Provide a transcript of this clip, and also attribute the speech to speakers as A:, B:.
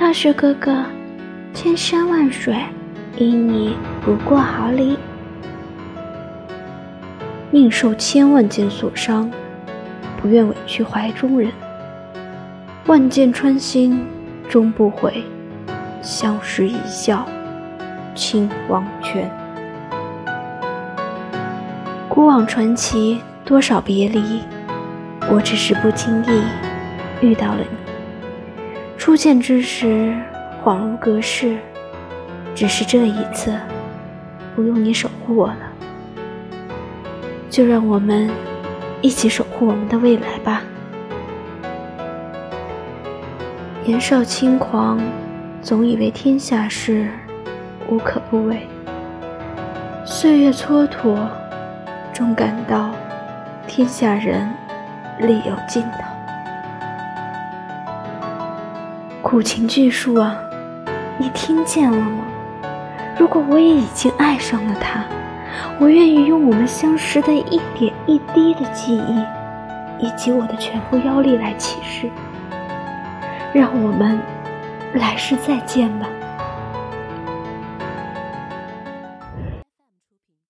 A: 大雪哥哥，千山万水，因你不过毫厘。宁受千万箭所伤，不愿委屈怀中人。万箭穿心，终不悔。相视一笑，倾黄泉。古往传奇，多少别离，我只是不经意遇到了你。初见之时，恍如隔世，只是这一次，不用你守护我了。就让我们一起守护我们的未来吧。年少轻狂。总以为天下事无可不为，岁月蹉跎，终感到天下人力有尽头。苦情巨树啊，你听见了吗？如果我也已经爱上了他，我愿意用我们相识的一点一滴的记忆，以及我的全部妖力来起誓，让我们。来世再见吧。